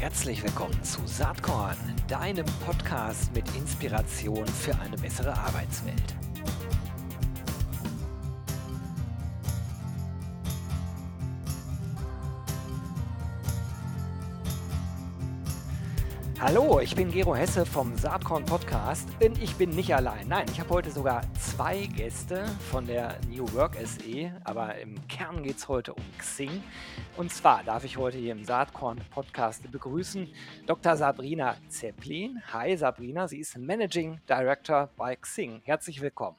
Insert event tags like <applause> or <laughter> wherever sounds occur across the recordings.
Herzlich willkommen zu Saatkorn, deinem Podcast mit Inspiration für eine bessere Arbeitswelt. Hallo, ich bin Gero Hesse vom Saatkorn Podcast und ich bin nicht allein. Nein, ich habe heute sogar zwei Gäste von der New Work SE, aber im Kern geht es heute um Xing. Und zwar darf ich heute hier im Saatkorn Podcast begrüßen Dr. Sabrina Zeppelin. Hi Sabrina, sie ist Managing Director bei Xing. Herzlich willkommen.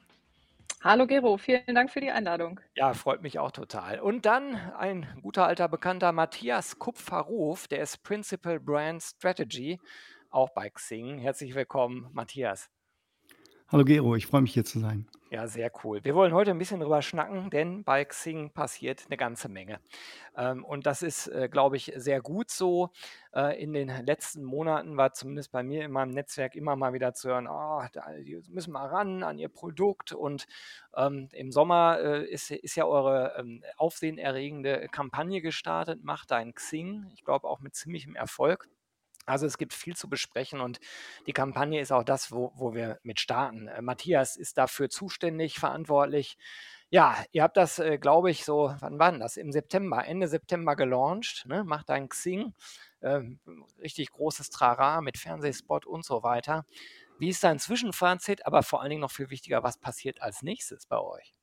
Hallo Gero, vielen Dank für die Einladung. Ja, freut mich auch total. Und dann ein guter alter Bekannter Matthias Kupferruf, der ist Principal Brand Strategy, auch bei Xing. Herzlich willkommen, Matthias. Hallo Gero, ich freue mich hier zu sein. Ja, sehr cool. Wir wollen heute ein bisschen drüber schnacken, denn bei Xing passiert eine ganze Menge. Ähm, und das ist, äh, glaube ich, sehr gut so. Äh, in den letzten Monaten war zumindest bei mir in meinem Netzwerk immer mal wieder zu hören, oh, da die müssen mal ran an ihr Produkt. Und ähm, im Sommer äh, ist, ist ja eure ähm, aufsehenerregende Kampagne gestartet, Macht dein Xing. Ich glaube auch mit ziemlichem Erfolg. Also es gibt viel zu besprechen und die Kampagne ist auch das, wo, wo wir mit starten. Äh, Matthias ist dafür zuständig, verantwortlich. Ja, ihr habt das, äh, glaube ich, so, wann war das? Im September, Ende September gelauncht, ne? macht ein Xing, ähm, richtig großes Trara mit Fernsehspot und so weiter. Wie ist dein Zwischenfazit, aber vor allen Dingen noch viel wichtiger, was passiert als nächstes bei euch?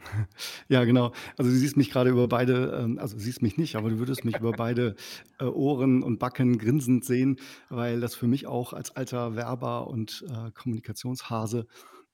<laughs> Ja, genau. Also, du siehst mich gerade über beide ähm, also, siehst mich nicht, aber du würdest mich über beide, äh, Ohren und Backen grinsend sehen, weil das für mich auch als alter Werber und, äh, Kommunikationshase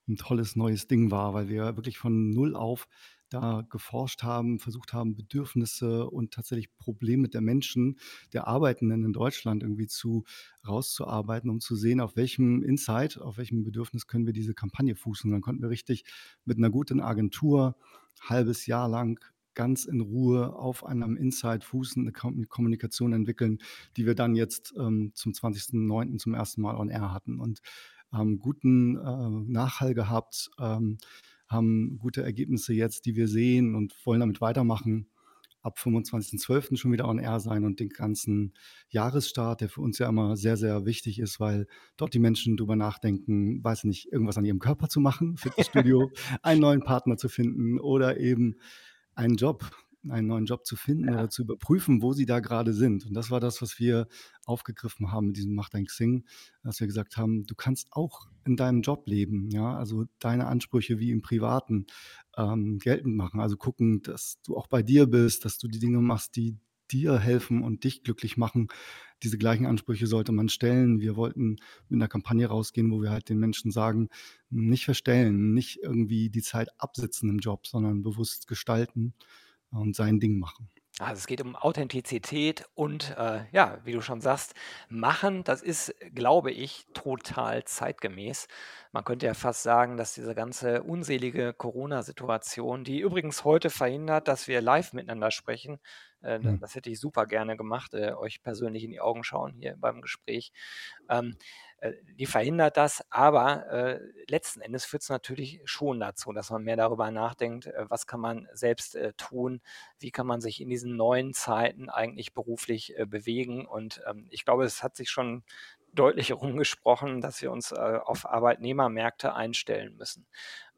ein tolles neues Ding war, weil wir wirklich von null auf da geforscht haben, versucht haben, Bedürfnisse und tatsächlich Probleme der Menschen, der Arbeitenden in Deutschland irgendwie zu rauszuarbeiten, um zu sehen, auf welchem Insight, auf welchem Bedürfnis können wir diese Kampagne fußen. Dann konnten wir richtig mit einer guten Agentur halbes Jahr lang ganz in Ruhe auf einem Insight fußen, eine Kommunikation entwickeln, die wir dann jetzt ähm, zum 20.09. zum ersten Mal on Air hatten und haben guten äh, Nachhall gehabt. Ähm, haben gute Ergebnisse jetzt, die wir sehen und wollen damit weitermachen. Ab 25.12. schon wieder on air sein und den ganzen Jahresstart, der für uns ja immer sehr, sehr wichtig ist, weil dort die Menschen drüber nachdenken, weiß nicht, irgendwas an ihrem Körper zu machen, Fitnessstudio, <laughs> einen neuen Partner zu finden oder eben einen Job, einen neuen Job zu finden Ja. oder zu überprüfen, wo sie da gerade sind. Und das war das, was wir aufgegriffen haben mit diesem Mach dein Xing, dass wir gesagt haben, du kannst auch in deinem Job leben, ja, also deine Ansprüche wie im Privaten ähm, geltend machen. Also gucken, dass du auch bei dir bist, dass du die Dinge machst, die dir helfen und dich glücklich machen. Diese gleichen Ansprüche sollte man stellen. Wir wollten mit einer Kampagne rausgehen, wo wir halt den Menschen sagen, nicht verstellen, nicht irgendwie die Zeit absitzen im Job, sondern bewusst gestalten und sein Ding machen. Also es geht um Authentizität und äh, ja, wie du schon sagst, machen, das ist, glaube ich, total zeitgemäß. Man könnte ja fast sagen, dass diese ganze unselige Corona-Situation, die übrigens heute verhindert, dass wir live miteinander sprechen, äh, Hm. das hätte ich super gerne gemacht, äh, euch persönlich in die Augen schauen hier beim Gespräch. Ähm, äh, die verhindert das, aber äh, letzten Endes führt es natürlich schon dazu, dass man mehr darüber nachdenkt, äh, was kann man selbst äh, tun, wie kann man sich in diesen neuen Zeiten eigentlich beruflich äh, bewegen. Und ähm, ich glaube, es hat sich schon deutlich <laughs> rumgesprochen, dass wir uns äh, auf Arbeitnehmermärkte einstellen müssen.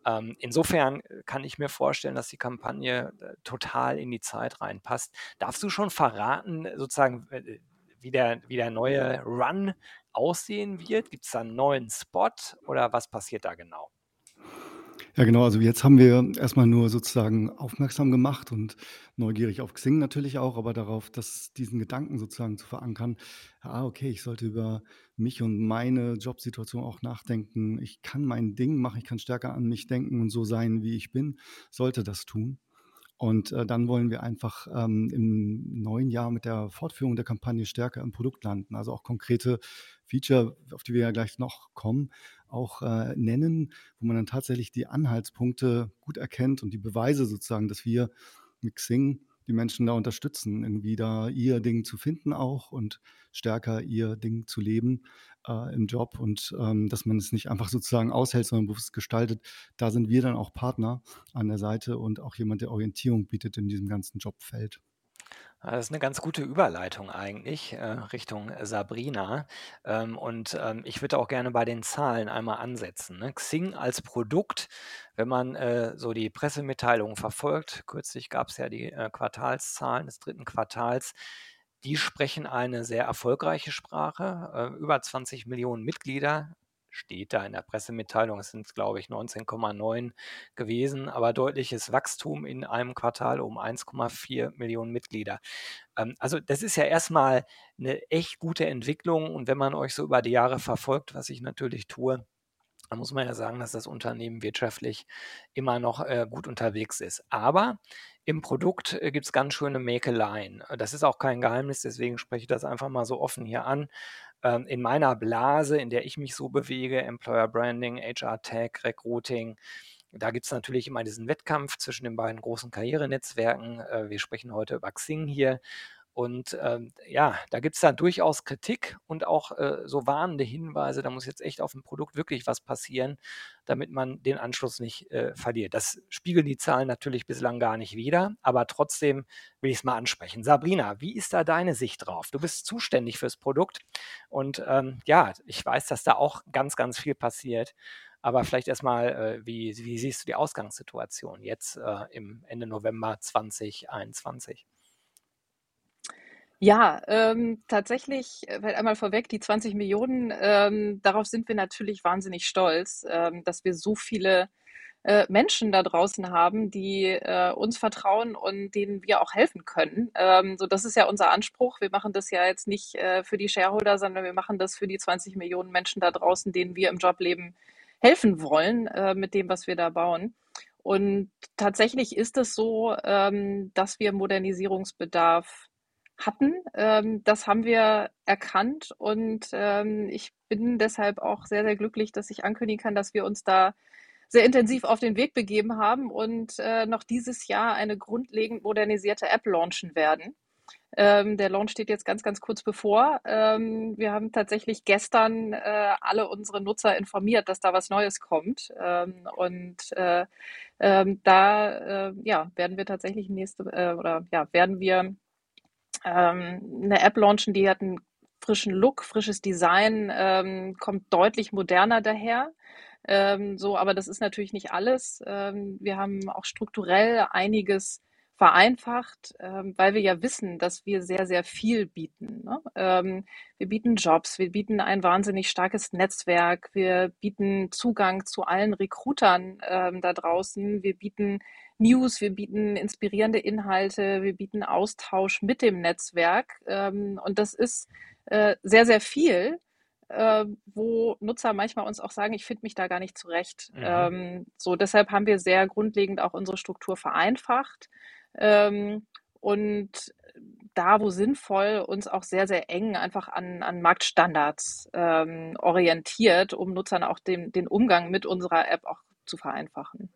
Ähm, insofern äh, kann ich mir vorstellen, dass die Kampagne äh, total in die Zeit reinpasst. Darfst du schon verraten, sozusagen, äh, wie der, wie der neue Run aussehen wird? Gibt es da einen neuen Spot oder was passiert da genau? Ja, genau. Also jetzt haben wir erstmal nur sozusagen aufmerksam gemacht und neugierig auf Xing natürlich auch, aber darauf, dass diesen Gedanken sozusagen zu verankern, ah, okay, ich sollte über mich und meine Jobsituation auch nachdenken. Ich kann mein Ding machen, ich kann stärker an mich denken und so sein, wie ich bin, sollte das tun. Und, äh, dann wollen wir einfach, ähm, im neuen Jahr mit der Fortführung der Kampagne stärker im Produkt landen. Also auch konkrete Feature, auf die wir ja gleich noch kommen, auch, äh, nennen, wo man dann tatsächlich die Anhaltspunkte gut erkennt und die Beweise sozusagen, dass wir mit Xing die Menschen da unterstützen, irgendwie da ihr Ding zu finden auch und stärker ihr Ding zu leben, äh, im Job und, ähm, dass man es nicht einfach sozusagen aushält, sondern bewusst gestaltet. Da sind wir dann auch Partner an der Seite und auch jemand, der Orientierung bietet in diesem ganzen Jobfeld. Ah, das ist 'ne ganz gute Überleitung eigentlich, äh, Richtung Sabrina. Ähm, und, ähm, ich würde auch gerne bei den Zahlen einmal ansetzen, ne? Xing als Produkt, wenn man, äh, so die Pressemitteilungen verfolgt kürzlich gab's ja die, äh, Quartalszahlen des dritten Quartals, die sprechen eine sehr erfolgreiche Sprache, äh, über 20.000.000 Mitglieder, steht da in der Pressemitteilung. Es sind, glaube ich, 19,9 gewesen, aber deutliches Wachstum in einem Quartal um 1,4.000.000 Mitglieder. Ähm, also, das ist ja erst mal 'ne echt gute Entwicklung und wenn man euch so über die Jahre verfolgt, was ich natürlich tue, dann muss man ja sagen, dass das Unternehmen wirtschaftlich immer noch, äh, gut unterwegs ist. Aber im Produkt, äh, gibt's ganz schöne Mäkeleien. Äh, das ist auch kein Geheimnis, deswegen spreche ich das einfach mal so offen hier an. Ähm, in meiner Blase, in der ich mich so bewege, Employer Branding, HR Tech, Recruiting, da gibt's natürlich immer diesen Wettkampf zwischen den beiden großen Karrierenetzwerken. Äh, wir sprechen heute über Xing hier. Und, ähm, ja, da gibt's dann durchaus Kritik und auch, äh, so warnende Hinweise, da muss jetzt echt aufm Produkt wirklich was passieren, damit man den Anschluss nicht, äh, verliert. Das spiegeln die Zahlen natürlich bislang gar nicht wider, aber trotzdem will ich's mal ansprechen. Sabrina, wie ist da deine Sicht drauf? Du bist zuständig fürs Produkt und, ähm, ja, ich weiß, dass da auch ganz, ganz viel passiert. Aber vielleicht erst mal, äh, wie wie siehst du die Ausgangssituation jetzt, äh, im Ende November 2021? Ja, ähm, tatsächlich, äh, weil einmal vorweg, die 20.000.000, ähm, darauf sind wir natürlich wahnsinnig stolz, ähm, dass wir so viele, äh, Menschen da draußen haben, die, äh, uns vertrauen und denen wir auch helfen können. Ähm, so das ist ja unser Anspruch. Wir machen das ja jetzt nicht, äh, für die Shareholder, sondern wir machen das für die 20.000.000 Menschen da draußen, denen wir im Jobleben helfen wollen, äh, mit dem, was wir da bauen. Und tatsächlich ist es so, ähm, dass wir Modernisierungsbedarf hatten. Ähm, das haben wir erkannt und, ähm, ich bin deshalb auch sehr, sehr glücklich, dass ich ankündigen kann, dass wir uns da sehr intensiv auf den Weg begeben haben und, äh, noch dieses Jahr eine grundlegend modernisierte App launchen werden. Ähm, der Launch steht jetzt ganz, ganz kurz bevor. Ähm, wir haben tatsächlich gestern, äh, alle unsere Nutzer informiert, dass da was Neues kommt. Ähm, und, äh, ähm, da, äh, ja, werden wir tatsächlich nächste äh, oder ja, werden wir ähm, 'ne App launchen, die hat 'n frischen Look, frisches Design, ähm, kommt deutlich moderner daher. Ähm, so, aber das ist natürlich nicht alles. Ähm, wir haben auch strukturell einiges vereinfacht, ähm, weil wir ja wissen, dass wir sehr, sehr viel bieten, ne? Ähm, wir bieten Jobs, wir bieten ein wahnsinnig starkes Netzwerk, wir bieten Zugang zu allen Recruitern, ähm, da draußen. Wir bieten News, wir bieten inspirierende Inhalte, wir bieten Austausch mit dem Netzwerk. Ähm, und das ist, äh, sehr, sehr viel, äh, wo Nutzer manchmal uns auch sagen: „Ich finde mich da gar nicht zurecht.“ Mhm. Ähm, so deshalb haben wir sehr grundlegend auch unsere Struktur vereinfacht, ähm, und da, wo sinnvoll, uns auch sehr, sehr eng einfach an an Marktstandards, ähm, orientiert, um Nutzern auch den den Umgang mit unserer App auch zu vereinfachen.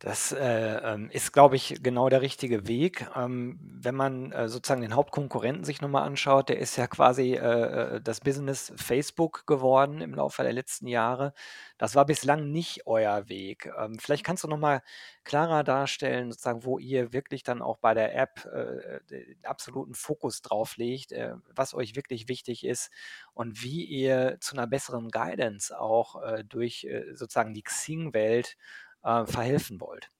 Das, äh, ähm, ist, glaube ich, genau der richtige Weg. Ähm, wenn man, äh, sozusagen den Hauptkonkurrenten sich noch mal anschaut, der ist ja quasi, äh, äh, das Business Facebook geworden im Laufe der letzten Jahre. Das war bislang nicht euer Weg. Ähm, vielleicht kannst du noch mal klarer darstellen, sozusagen, wo ihr wirklich dann auch bei der App, äh, den absoluten Fokus drauf legt, äh, was euch wirklich wichtig ist und wie ihr zu 'ner besseren Guidance auch, durch, sozusagen die Xing-Welt, äh, verhelfen wollt.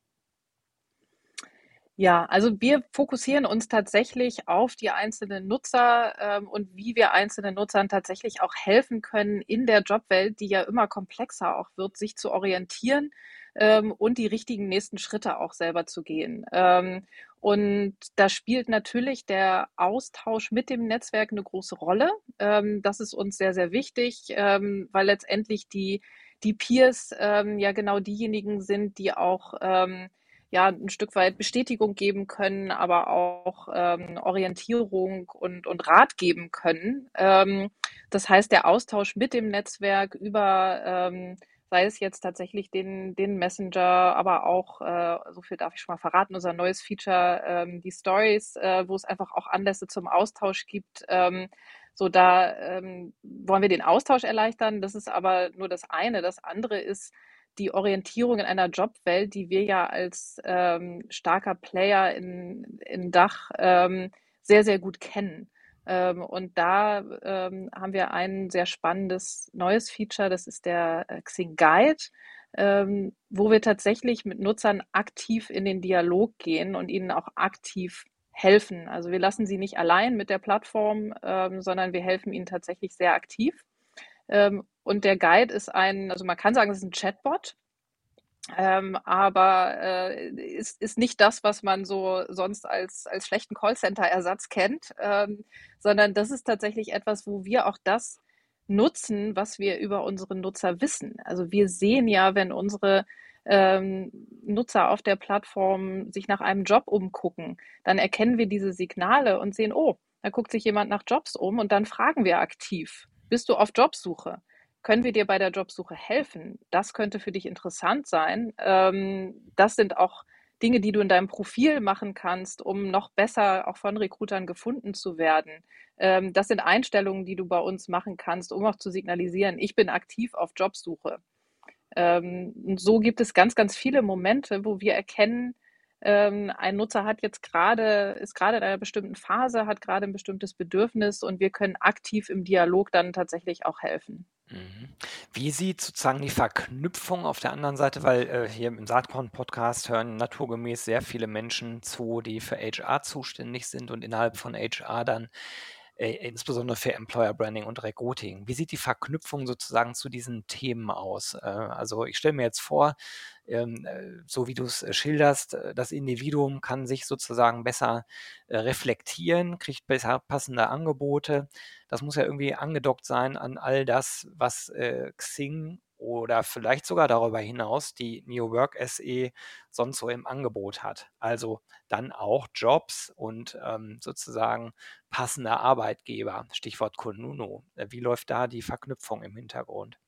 Ja, also wir fokussieren uns tatsächlich auf die einzelnen Nutzer, ähm, und wie wir einzelnen Nutzern tatsächlich auch helfen können in der Jobwelt, die ja immer komplexer auch wird, sich zu orientieren, ähm, und die richtigen nächsten Schritte auch selber zu gehen. Ähm, und da spielt natürlich der Austausch mit dem Netzwerk 'ne große Rolle. Ähm, das ist uns sehr, sehr wichtig, ähm, weil letztendlich die die Peers, ähm, ja genau diejenigen sind, die auch, ähm, ja, 'n Stück weit Bestätigung geben können, aber auch, ähm, Orientierung und und Rat geben können. Ähm, das heißt, der Austausch mit dem Netzwerk über, ähm, sei es jetzt tatsächlich den den Messenger, aber auch, äh, so viel darf ich schon mal verraten, unser neues Feature, ähm, die Stories, äh, wo es einfach auch Anlässe zum Austausch gibt. Ähm, so da, ähm, wollen wir den Austausch erleichtern. Das ist aber nur das eine. Das andere ist die Orientierung in einer Jobwelt, die wir ja als, ähm, starker Player in in Dach, ähm, sehr, sehr gut kennen. Ähm, und da ähm, haben wir ein sehr spannendes neues Feature, das ist der äh, Xing Guide, ähm, wo wir tatsächlich mit Nutzern aktiv in den Dialog gehen und ihnen auch aktiv helfen. Also wir lassen sie nicht allein mit der Plattform, ähm, sondern wir helfen ihnen tatsächlich sehr aktiv. Ähm, und der Guide ist ein, also man kann sagen, es ist ein Chatbot, ähm, aber äh, ist, ist nicht das, was man so sonst als, als schlechten Callcenter-Ersatz kennt, ähm, sondern das ist tatsächlich etwas, wo wir auch das nutzen, was wir über unsere Nutzer wissen. Also wir sehen ja, wenn unsere ähm, Nutzer auf der Plattform sich nach einem Job umgucken, dann erkennen wir diese Signale und sehen, oh, da guckt sich jemand nach Jobs um und dann fragen wir aktiv, bist du auf Jobsuche? Können wir dir bei der Jobsuche helfen? Das könnte für dich interessant sein. Ähm, das sind auch Dinge, die du in deinem Profil machen kannst, um noch besser auch von Recruitern gefunden zu werden. Ähm, das sind Einstellungen, die du bei uns machen kannst, um auch zu signalisieren, ich bin aktiv auf Jobsuche. Ähm, und so gibt es ganz, ganz viele Momente, wo wir erkennen, ähm, ein Nutzer hat jetzt gerade, ist gerade in einer bestimmten Phase, hat gerade ein bestimmtes Bedürfnis und wir können aktiv im Dialog dann tatsächlich auch helfen. Mhm. Wie sieht sozusagen die Verknüpfung auf der anderen Seite, weil äh, hier im Saatkorn-Podcast hören naturgemäß sehr viele Menschen zu, die für HR zuständig sind und innerhalb von HR dann insbesondere für Employer Branding und Recruiting. Wie sieht die Verknüpfung sozusagen zu diesen Themen aus? Äh, also ich stelle mir jetzt vor, ähm, äh, so wie du es äh, schilderst, äh, das Individuum kann sich sozusagen besser äh, reflektieren, kriegt besser passende Angebote. Das muss ja irgendwie angedockt sein an all das, was Xing oder vielleicht sogar darüber hinaus die New Work SE sonst so im Angebot hat. Also dann auch Jobs und ähm, sozusagen passende Arbeitgeber. Stichwort Konuno. Äh, wie läuft da die Verknüpfung im Hintergrund?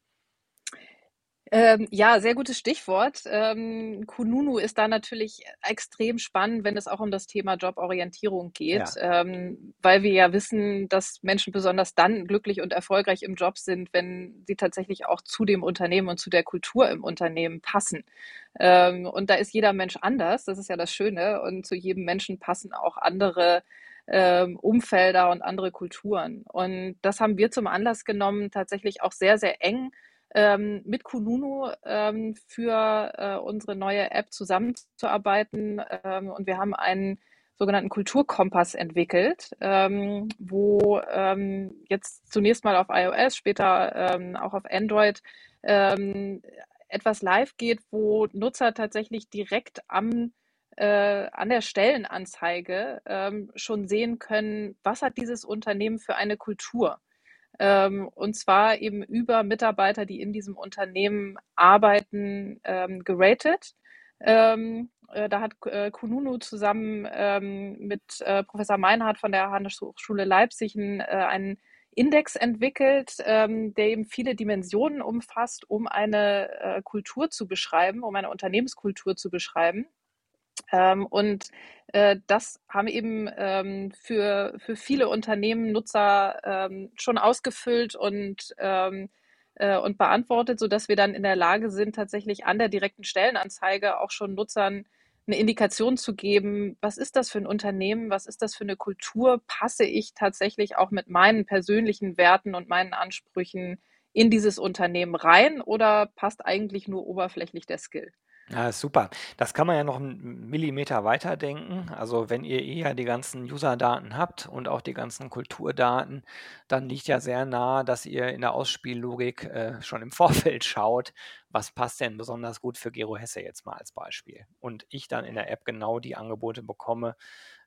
Ähm, ja, sehr gutes Stichwort. Ähm, Kununu ist da natürlich extrem spannend, wenn es auch um das Thema Joborientierung geht, ja. ähm, weil wir ja wissen, dass Menschen besonders dann glücklich und erfolgreich im Job sind, wenn sie tatsächlich auch zu dem Unternehmen und zu der Kultur im Unternehmen passen. Ähm, und da ist jeder Mensch anders, das ist ja das Schöne, und zu jedem Menschen passen auch andere ähm, Umfelder und andere Kulturen. Und das haben wir zum Anlass genommen, tatsächlich auch sehr, sehr eng ähm, mit Kununu ähm, für äh, unsere neue App zusammenzuarbeiten. Ähm, und wir haben einen sogenannten Kulturkompass entwickelt, ähm, wo ähm, jetzt zunächst mal auf iOS, später ähm, auch auf Android etwas live geht, wo Nutzer tatsächlich direkt am äh, an der Stellenanzeige ähm, schon sehen können, was hat dieses Unternehmen für eine Kultur. Ähm, und zwar eben über Mitarbeiter, die in diesem Unternehmen arbeiten, ähm, geratet. Ähm, äh, da hat äh, Kununu zusammen ähm, mit äh, Professor Meinhardt von der Handelshochschule Leipzig einen, äh, einen Index entwickelt, ähm, der eben viele Dimensionen umfasst, um eine äh, Kultur zu beschreiben, um eine Unternehmenskultur zu beschreiben. Ähm, und äh, das haben eben ähm, für, für viele Unternehmen Nutzer ähm, schon ausgefüllt und, ähm, äh, und beantwortet, sodass wir dann in der Lage sind, tatsächlich an der direkten Stellenanzeige auch schon Nutzern eine Indikation zu geben, was ist das für ein Unternehmen, was ist das für eine Kultur, passe ich tatsächlich auch mit meinen persönlichen Werten und meinen Ansprüchen in dieses Unternehmen rein oder passt eigentlich nur oberflächlich der Skill? Ja, super. Das kann man ja noch einen Millimeter weiterdenken. Also wenn ihr eher die ganzen User-Daten habt und auch die ganzen Kulturdaten, dann liegt ja sehr nahe, dass ihr in der Ausspiellogik äh, schon im <laughs> Vorfeld schaut, was passt denn besonders gut für Gero Hesse jetzt mal als Beispiel. Und ich dann in der App genau die Angebote bekomme,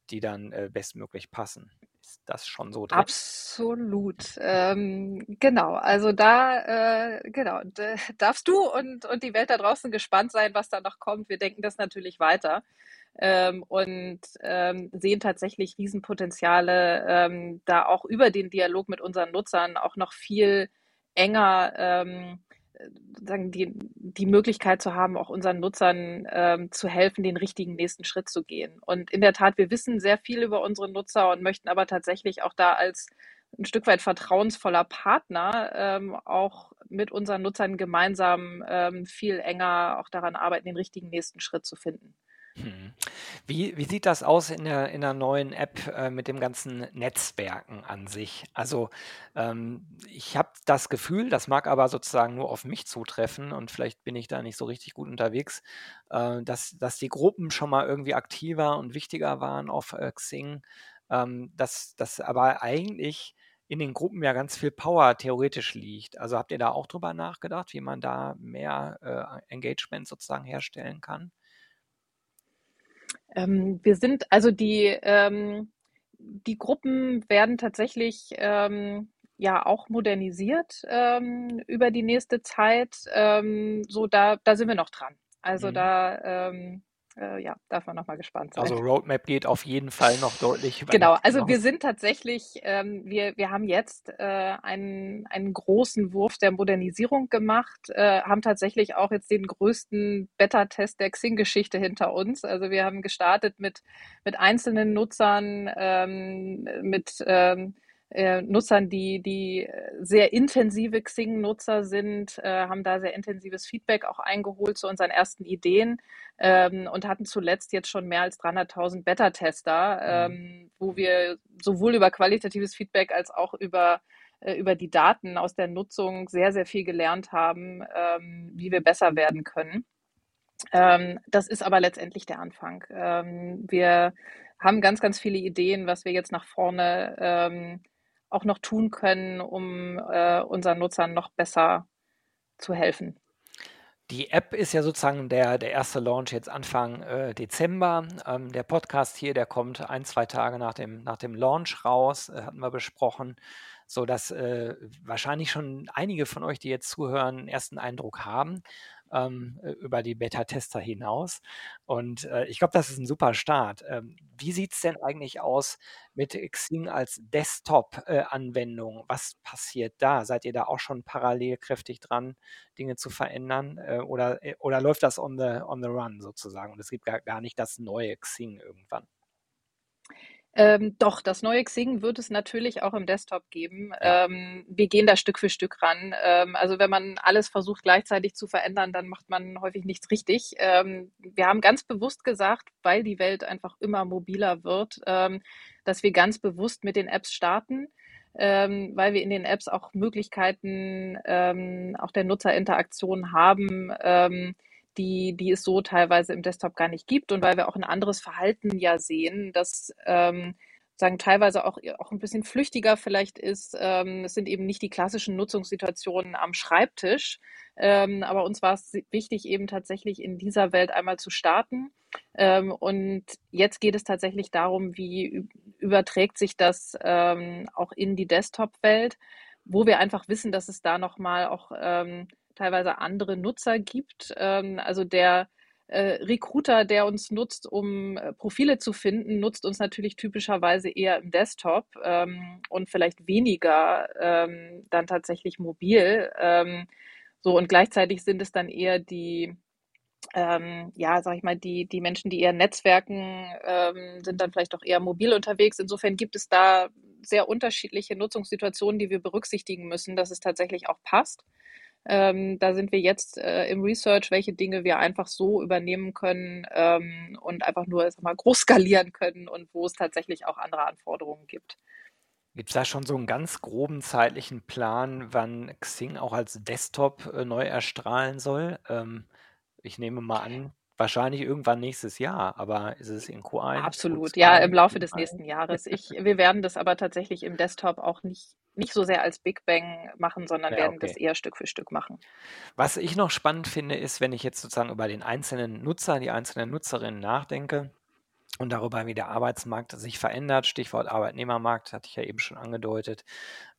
die dann äh, bestmöglich passen. Ist das schon so drin? Absolut. Ähm, genau. Also da, äh, genau, <laughs> darfst du und, und die Welt da draußen gespannt sein, was da noch kommt. Wir denken das natürlich weiter. Ähm, und ähm, sehen tatsächlich Riesenpotenziale, ähm, da auch über den Dialog mit unseren Nutzern auch noch viel enger ähm, sagen, die, die Möglichkeit zu haben, auch unseren Nutzern ähm, zu helfen, den richtigen nächsten Schritt zu gehen. Und in der Tat, wir wissen sehr viel über unsere Nutzer und möchten aber tatsächlich auch da als ein Stück weit vertrauensvoller Partner ähm, auch mit unseren Nutzern gemeinsam ähm, viel enger auch daran arbeiten, den richtigen nächsten Schritt zu finden. Mhm. Wie wie sieht das aus in der in der neuen App, äh, mit dem ganzen Netzwerken an sich? Also, ähm, ich habe das Gefühl, das mag aber sozusagen nur auf mich zutreffen und vielleicht bin ich da nicht so richtig gut unterwegs, äh, dass dass die Gruppen schon mal irgendwie aktiver und wichtiger waren auf, äh, Xing, ähm, dass dass aber eigentlich in den Gruppen ja ganz viel Power theoretisch liegt. Also, habt ihr da auch drüber nachgedacht, wie man da mehr, äh, Engagement sozusagen herstellen kann? Ähm, wir sind also die, ähm, die Gruppen werden tatsächlich ähm, ja auch modernisiert ähm, über die nächste Zeit. Ähm, so da, da sind wir noch dran. Also Mhm. da ähm, äh, ja, darf man noch mal gespannt Also sein. Roadmap geht auf jeden Fall noch deutlich über Genau, also wir hinaus. sind tatsächlich, ähm, wir, wir haben jetzt äh, einen, einen großen Wurf der Modernisierung gemacht, äh, haben tatsächlich auch jetzt den größten Beta-Test der Xing-Geschichte hinter uns. Also wir haben gestartet mit, mit einzelnen Nutzern, ähm, mit ähm, äh, Nutzern, die, die sehr intensive Xing-Nutzer sind, äh, haben da sehr intensives Feedback auch eingeholt zu unseren ersten Ideen ähm, und hatten zuletzt jetzt schon mehr als 300.000 Beta-Tester, Mhm. ähm, wo wir sowohl über qualitatives Feedback als auch über äh, über die Daten aus der Nutzung sehr, sehr viel gelernt haben, ähm, wie wir besser werden können. Ähm, das ist aber letztendlich der Anfang. Ähm, wir haben ganz, ganz viele Ideen, was wir jetzt nach vorne ähm, auch noch tun können, um äh, unseren Nutzern noch besser zu helfen. Die App ist ja sozusagen der der erste Launch jetzt Anfang, äh, Dezember. Ähm, der Podcast hier, der kommt ein 2 Tage nach dem nach dem Launch raus, äh, hatten wir besprochen, sodass, äh, wahrscheinlich schon einige von euch, die jetzt zuhören, 'n ersten Eindruck haben, ähm, äh, über die Beta-Tester hinaus. Und, äh, ich glaube, das ist 'n super Start. Ähm, wie sieht's denn eigentlich aus mit Xing als Desktop, äh? Was passiert da? Seid ihr da auch schon parallel kräftig dran, Dinge zu verändern, äh, oder äh, oder läuft das on the on the run sozusagen und es gibt gar gar nicht das neue Xing irgendwann? Ähm, doch, das neue Xing wird es natürlich auch im Desktop geben. Ähm, wir gehen da Stück für Stück ran. Ähm, also wenn man alles versucht gleichzeitig zu verändern, dann macht man häufig nichts richtig. Ähm, wir haben ganz bewusst gesagt, weil die Welt einfach immer mobiler wird, ähm, dass wir ganz bewusst mit den Apps starten, ähm, weil wir in den Apps auch Möglichkeiten ähm, auch der Nutzerinteraktion haben, ähm, die, die es so teilweise im Desktop gar nicht gibt und weil wir auch ein anderes Verhalten ja sehen, das ähm, sagen teilweise auch, auch ein bisschen flüchtiger vielleicht ist. Ähm, es sind eben nicht die klassischen Nutzungssituationen am Schreibtisch. Ähm, aber uns war es wichtig, eben tatsächlich in dieser Welt einmal zu starten. Ähm, und jetzt geht es tatsächlich darum, wie überträgt sich das ähm, auch in die Desktop-Welt, wo wir einfach wissen, dass es da nochmal auch ähm, teilweise andere Nutzer gibt. Ähm, also der äh, Recruiter, der uns nutzt, um äh, Profile zu finden, nutzt uns natürlich typischerweise eher im Desktop ähm, und vielleicht weniger ähm, dann tatsächlich mobil. Ähm, so und gleichzeitig sind es dann eher die ähm, ja, sag ich mal, die, die Menschen, die eher netzwerken, ähm, sind dann vielleicht auch eher mobil unterwegs. Insofern gibt es da sehr unterschiedliche Nutzungssituationen, die wir berücksichtigen müssen, dass es tatsächlich auch passt. Ähm, da sind wir jetzt äh, im Research, welche Dinge wir einfach so übernehmen können ähm, und einfach nur sag mal, groß skalieren können und wo es tatsächlich auch andere Anforderungen gibt. Gibt's da schon so 'n ganz groben zeitlichen Plan, wann Xing auch als Desktop, äh, neu erstrahlen soll? Ähm, ich nehme mal an, wahrscheinlich irgendwann nächstes Jahr, aber ist es in Q1, Absolut, ja, Q2, im Laufe des Q3? nächsten Jahres. Ich wir werden das aber tatsächlich im Desktop auch nicht nicht so sehr als Big Bang machen, sondern Ja, werden das okay. eher Stück für Stück machen. Was ich noch spannend finde, ist, wenn ich jetzt sozusagen über den einzelnen Nutzer, die einzelnen Nutzerinnen nachdenke und darüber, wie der Arbeitsmarkt sich verändert, Stichwort Arbeitnehmermarkt, hatte ich ja eben schon angedeutet,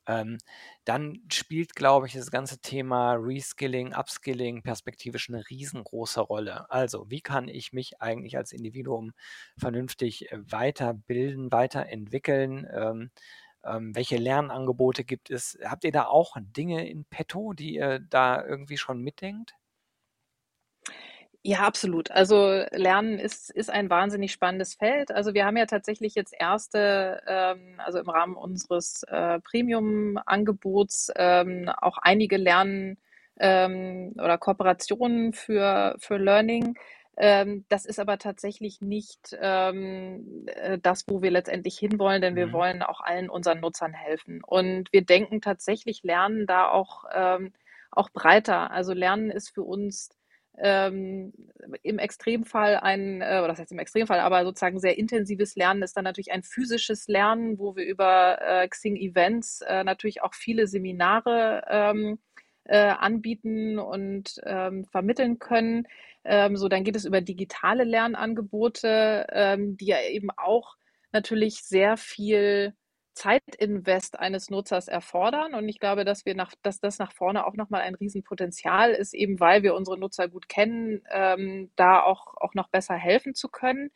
ähm, dann spielt, glaube ich, das ganze Thema Reskilling, Upskilling perspektivisch 'ne riesengroße Rolle. Also, wie kann ich mich eigentlich als Individuum vernünftig, äh, weiterbilden, weiterentwickeln? Ähm, ähm, welche Lernangebote gibt es? Habt ihr da auch Dinge in petto, die ihr da irgendwie schon mitdenkt? Ja, absolut. Also, Lernen ist ist ein wahnsinnig spannendes Feld. Also, wir haben ja tatsächlich jetzt erste ähm, also, im Rahmen unseres, äh, Premium-Angebots, ähm, auch einige Lern ähm, oder Kooperationen für für Learning. Ähm, das ist aber tatsächlich nicht ähm, äh, das, wo wir letztendlich hinwollen, denn wir Mhm. wollen auch allen unseren Nutzern helfen. Und wir denken tatsächlich Lernen da auch, ähm, auch breiter. Also Lernen ist für uns ähm, im Extremfall ein, äh, oder das heißt im Extremfall, aber sozusagen sehr intensives Lernen ist dann natürlich ein physisches Lernen, wo wir über äh, Xing Events äh, natürlich auch viele Seminare ähm, äh, anbieten und ähm, vermitteln können. Ähm, so, dann geht es über digitale Lernangebote, ähm, die ja eben auch natürlich sehr viel Zeitinvest eines Nutzers erfordern. Und ich glaube, dass wir nach, dass das nach vorne auch nochmal ein Riesenpotenzial ist, eben weil wir unsere Nutzer gut kennen, ähm, da auch, auch noch besser helfen zu können.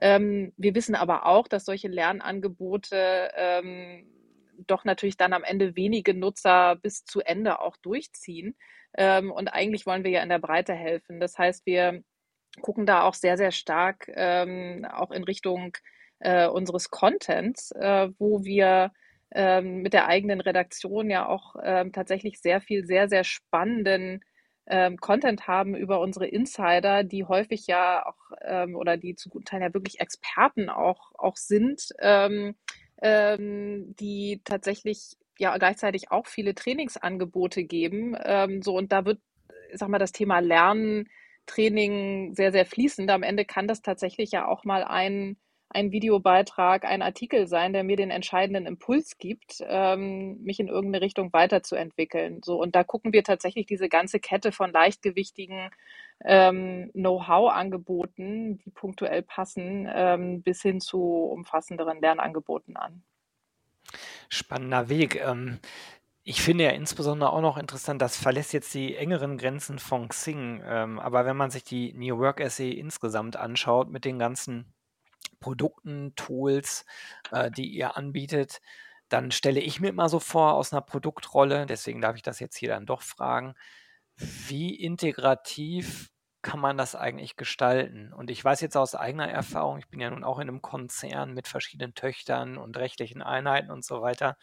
Ähm, wir wissen aber auch, dass solche Lernangebote ähm, doch natürlich dann am Ende wenige Nutzer bis zu Ende auch durchziehen. Ähm, und eigentlich wollen wir ja in der Breite helfen. Das heißt, wir gucken da auch sehr, sehr stark ähm, auch in Richtung äh, unseres Contents, äh, wo wir ähm, mit der eigenen Redaktion ja auch ähm, tatsächlich sehr viel, sehr, sehr spannenden ähm, Content haben über unsere Insider, die häufig ja auch ähm, oder die zu guten Teilen ja wirklich Experten auch, auch sind, ähm, ähm, die tatsächlich ja gleichzeitig auch viele Trainingsangebote geben. So und da wird, sag mal, das Thema Lernen, Training sehr, sehr fließend. Am Ende kann das tatsächlich ja auch mal ein ein Videobeitrag, ein Artikel sein, der mir den entscheidenden Impuls gibt, ähm, mich in irgendeine Richtung weiterzuentwickeln. So, und da gucken wir tatsächlich diese ganze Kette von leichtgewichtigen ähm, Know-how-Angeboten, die punktuell passen, ähm, bis hin zu umfassenderen Lernangeboten an. Spannender Weg. Ähm, ich finde ja insbesondere auch noch interessant, das verlässt jetzt die engeren Grenzen von Xing. Ähm, aber wenn man sich die New Work Essay insgesamt anschaut mit den ganzen Produkten, Tools, äh, die ihr anbietet, dann stelle ich mir immer so vor aus einer Produktrolle, deswegen darf ich das jetzt hier dann doch fragen, wie integrativ kann man das eigentlich gestalten? Und ich weiß jetzt aus eigener Erfahrung, ich bin ja nun auch in einem Konzern mit verschiedenen Töchtern und rechtlichen Einheiten und so weiter,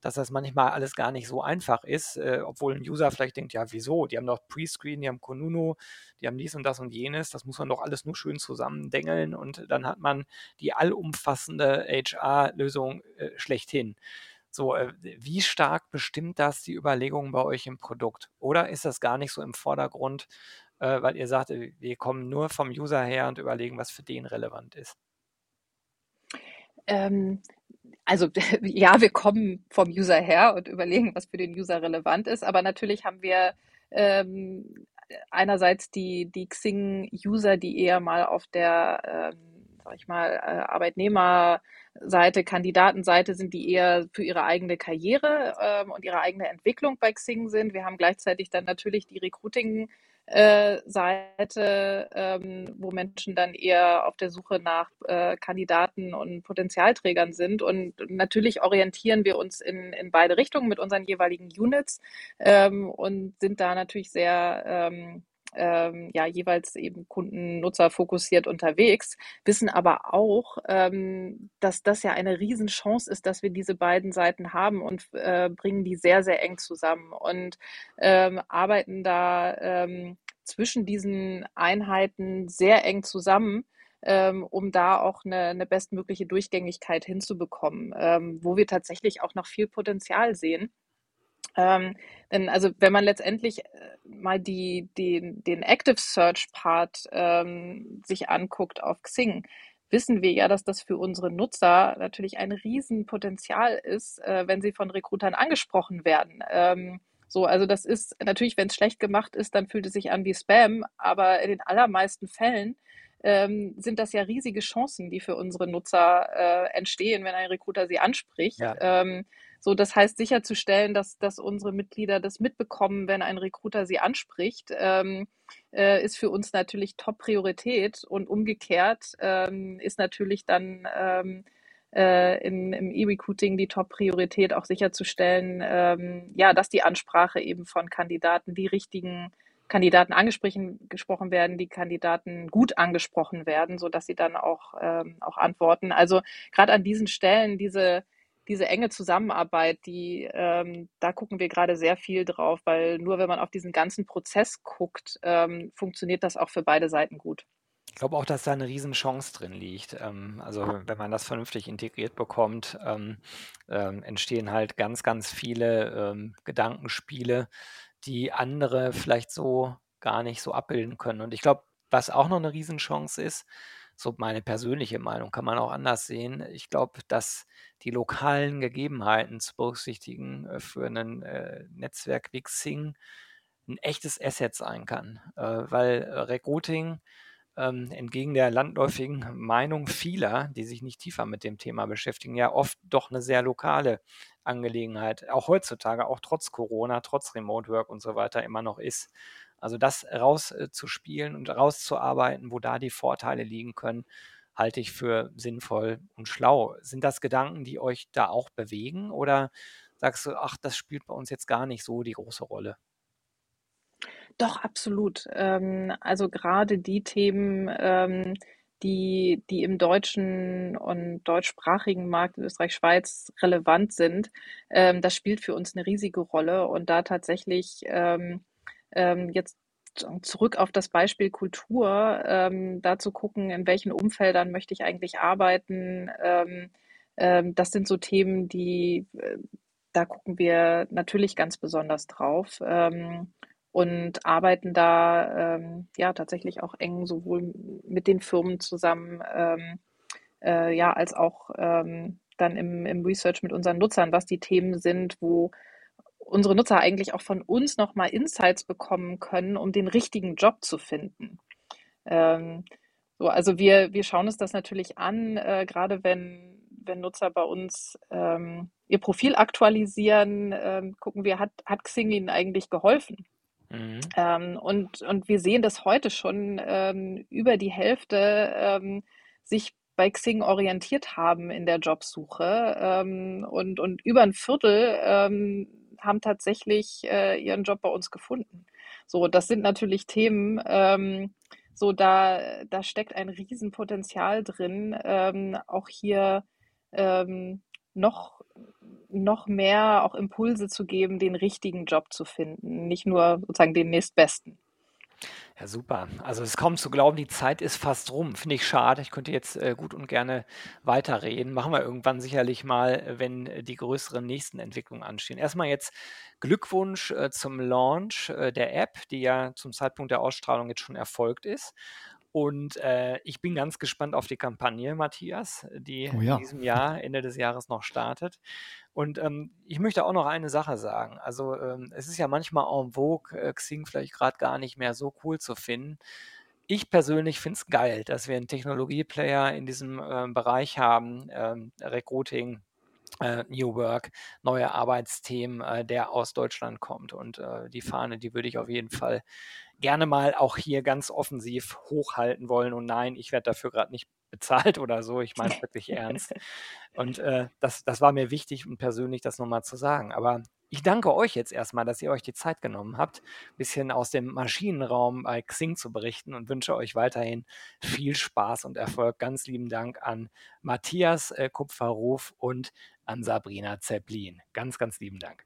dass das manchmal alles gar nicht so einfach ist, äh, obwohl ein User vielleicht denkt, ja, wieso? Die haben doch Prescreen, die haben Konunu, die haben dies und das und jenes, das muss man doch alles nur schön zusammendengeln und dann hat man die allumfassende HR-Lösung äh, schlechthin. So, äh, wie stark bestimmt das die Überlegungen bei euch im Produkt? Oder ist das gar nicht so im Vordergrund, äh, weil ihr sagt, äh, wir kommen nur vom User her und überlegen, was für den relevant ist? Ähm, also <laughs> ja, wir kommen vom User her und überlegen, was für den User relevant ist, aber natürlich haben wir ähm, einerseits die, die Xing-User, die eher mal auf der, ähm, sag ich mal, äh, Arbeitnehmerseite, Kandidatenseite sind, die eher für ihre eigene Karriere ähm, und ihre eigene Entwicklung bei Xing sind. Wir haben gleichzeitig dann natürlich die Recruiting- äh, Seite, ähm, wo Menschen dann eher auf der Suche nach äh, Kandidaten und Potenzialträgern sind. Und natürlich orientieren wir uns in, in beide Richtungen mit unseren jeweiligen Units ähm, und sind da natürlich sehr ähm, ähm, ja, jeweils eben Kunden-Nutzer fokussiert unterwegs, wissen aber auch, ähm, dass das ja eine Riesenchance ist, dass wir diese beiden Seiten haben und äh, bringen die sehr, sehr eng zusammen und ähm, arbeiten da ähm, zwischen diesen Einheiten sehr eng zusammen. Ähm, um da auch eine, eine bestmögliche Durchgängigkeit hinzubekommen, ähm, wo wir tatsächlich auch noch viel Potenzial sehen. Ähm, denn also wenn man letztendlich äh, mal die, die, den Active Search Part ähm, sich anguckt auf Xing, wissen wir ja, dass das für unsere Nutzer natürlich ein Riesenpotenzial ist, äh, wenn sie von Recruitern angesprochen werden. Ähm, so, also das ist natürlich, wenn es schlecht gemacht ist, dann fühlt es sich an wie Spam, aber in den allermeisten Fällen ähm, sind das ja riesige Chancen, die für unsere Nutzer äh, entstehen, wenn ein Recruiter sie anspricht. Ja. Ähm, so, das heißt sicherzustellen, dass, dass unsere Mitglieder das mitbekommen, wenn ein Recruiter sie anspricht, ähm, äh, ist für uns natürlich Top-Priorität und umgekehrt ähm, ist natürlich dann ähm, äh, in, im E-Recruiting die Top-Priorität auch sicherzustellen, ähm, ja, dass die Ansprache eben von Kandidaten die richtigen Kandidaten angesprochen gesprochen werden, die Kandidaten gut angesprochen werden, so dass sie dann auch, ähm, auch antworten. Also gerade an diesen Stellen diese diese enge Zusammenarbeit, die ähm, da gucken wir gerade sehr viel drauf, weil nur wenn man auf diesen ganzen Prozess guckt, ähm, funktioniert das auch für beide Seiten gut. Ich glaube auch, dass da eine Riesenchance drin liegt. Ähm, also, wenn man das vernünftig integriert bekommt, ähm, ähm, entstehen halt ganz, ganz viele, Gedankenspiele, die andere vielleicht so gar nicht so abbilden können. Und ich glaube, was auch noch eine Riesenchance ist, so meine persönliche Meinung, kann man auch anders sehen. Ich glaube, dass die lokalen Gegebenheiten zu berücksichtigen, äh, für ein äh, Netzwerk wie Xing 'n echtes Asset sein kann. Äh, weil, äh, Recruiting ähm, entgegen der landläufigen Meinung vieler, die sich nicht tiefer mit dem Thema beschäftigen, ja oft doch eine sehr lokale Angelegenheit, auch heutzutage, auch trotz Corona, trotz Remote Work und so weiter immer noch ist. Also das rauszuspielen und rauszuarbeiten, wo da die Vorteile liegen können, halte ich für sinnvoll und schlau. Sind das Gedanken, die euch da auch bewegen oder sagst du: „Ach, das spielt bei uns jetzt gar nicht so die große Rolle?“ Doch, absolut. Ähm, also gerade die Themen, ähm, die die im deutschen und deutschsprachigen Markt in Österreich, Schweiz relevant sind, ähm, das spielt für uns eine riesige Rolle. Und da tatsächlich, ähm, jetzt zurück auf das Beispiel Kultur, ähm, da zu gucken, in welchen Umfeldern möchte ich eigentlich arbeiten. Ähm, ähm, das sind so Themen, die, äh, da gucken wir natürlich ganz besonders drauf. Ähm, und arbeiten da ähm, ja tatsächlich auch eng sowohl mit den Firmen zusammen, ähm, äh, ja, als auch dann im, im Research mit unseren Nutzern, was die Themen sind, wo unsere Nutzer eigentlich auch von uns nochmal Insights bekommen können, um den richtigen Job zu finden. Ähm, so, also wir, wir schauen uns das natürlich an, äh, gerade wenn, wenn Nutzer bei uns ähm, ihr Profil aktualisieren, ähm, gucken wir, hat, hat Xing ihnen eigentlich geholfen? Mhm. Ähm, und, und wir sehen das heute schon ähm, über die Hälfte ähm, sich bei Xing orientiert haben in der Jobsuche ähm, und, und über ein Viertel ähm, haben tatsächlich äh, ihren Job bei uns gefunden. So, das sind natürlich Themen, ähm, so da, da steckt ein Riesenpotenzial drin, auch hier noch noch mehr auch Impulse zu geben, den richtigen Job zu finden, nicht nur sozusagen den nächstbesten. Ja, super. Also es ist kaum zu glauben, die Zeit ist fast rum. Finde ich schade. Ich könnte jetzt äh, gut und gerne weiterreden. Machen wir irgendwann sicherlich mal, wenn äh, die größeren nächsten Entwicklungen anstehen. Erstmal jetzt Glückwunsch äh, zum Launch äh, der App, die ja zum Zeitpunkt der Ausstrahlung jetzt schon erfolgt ist. Und äh, ich bin ganz gespannt auf die Kampagne, Matthias, die Oh ja. in diesem Jahr, Ende des Jahres noch startet. Und ähm, ich möchte auch noch eine Sache sagen. Also ähm, es ist ja manchmal en vogue, äh, Xing vielleicht gerade gar nicht mehr so cool zu finden. Ich persönlich finde es geil, dass wir einen Technologieplayer in diesem äh, Bereich haben, ähm, Recruiting, äh, New Work, neue Arbeitsthemen, äh, der aus Deutschland kommt. Und äh, die Fahne, die würde ich auf jeden Fall gerne mal auch hier ganz offensiv hochhalten wollen. Und nein, ich werde dafür gerade nicht <laughs> bezahlt oder so. Ich meine es <laughs> wirklich ernst. Und äh, das, das war mir wichtig und persönlich das nochmal zu sagen. Aber ich danke euch jetzt erstmal, dass ihr euch die Zeit genommen habt, ein bisschen aus dem Maschinenraum bei Xing zu berichten und wünsche euch weiterhin viel Spaß und Erfolg. Ganz lieben Dank an Matthias äh, Kupferruf und an Sabrina Zeppelin. Ganz, ganz lieben Dank.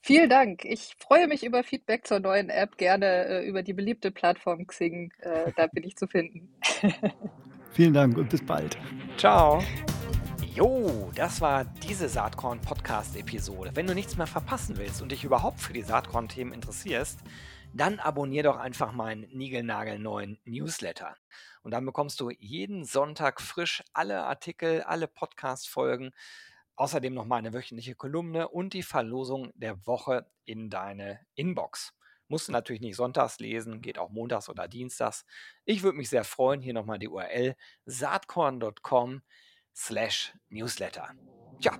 Vielen Dank. Ich freue mich über Feedback zur neuen App, gerne äh, über die beliebte Plattform Xing. Äh, da bin ich zu finden. <laughs> Vielen Dank und bis bald. Ciao. Jo, das war diese Saatkorn-Podcast-Episode. Wenn du nichts mehr verpassen willst und dich überhaupt für die Saatkorn-Themen interessierst, dann abonnier doch einfach meinen niegelnagelneuen Newsletter. Und dann bekommst du jeden Sonntag frisch alle Artikel, alle Podcast-Folgen Außerdem noch mal eine wöchentliche Kolumne und die Verlosung der Woche in deine Inbox. Musst du natürlich nicht sonntags lesen, geht auch montags oder dienstags. Ich würde mich sehr freuen. Hier nochmal die URL saatkorn.com slash newsletter. Tja,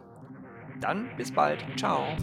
dann bis bald. Ciao.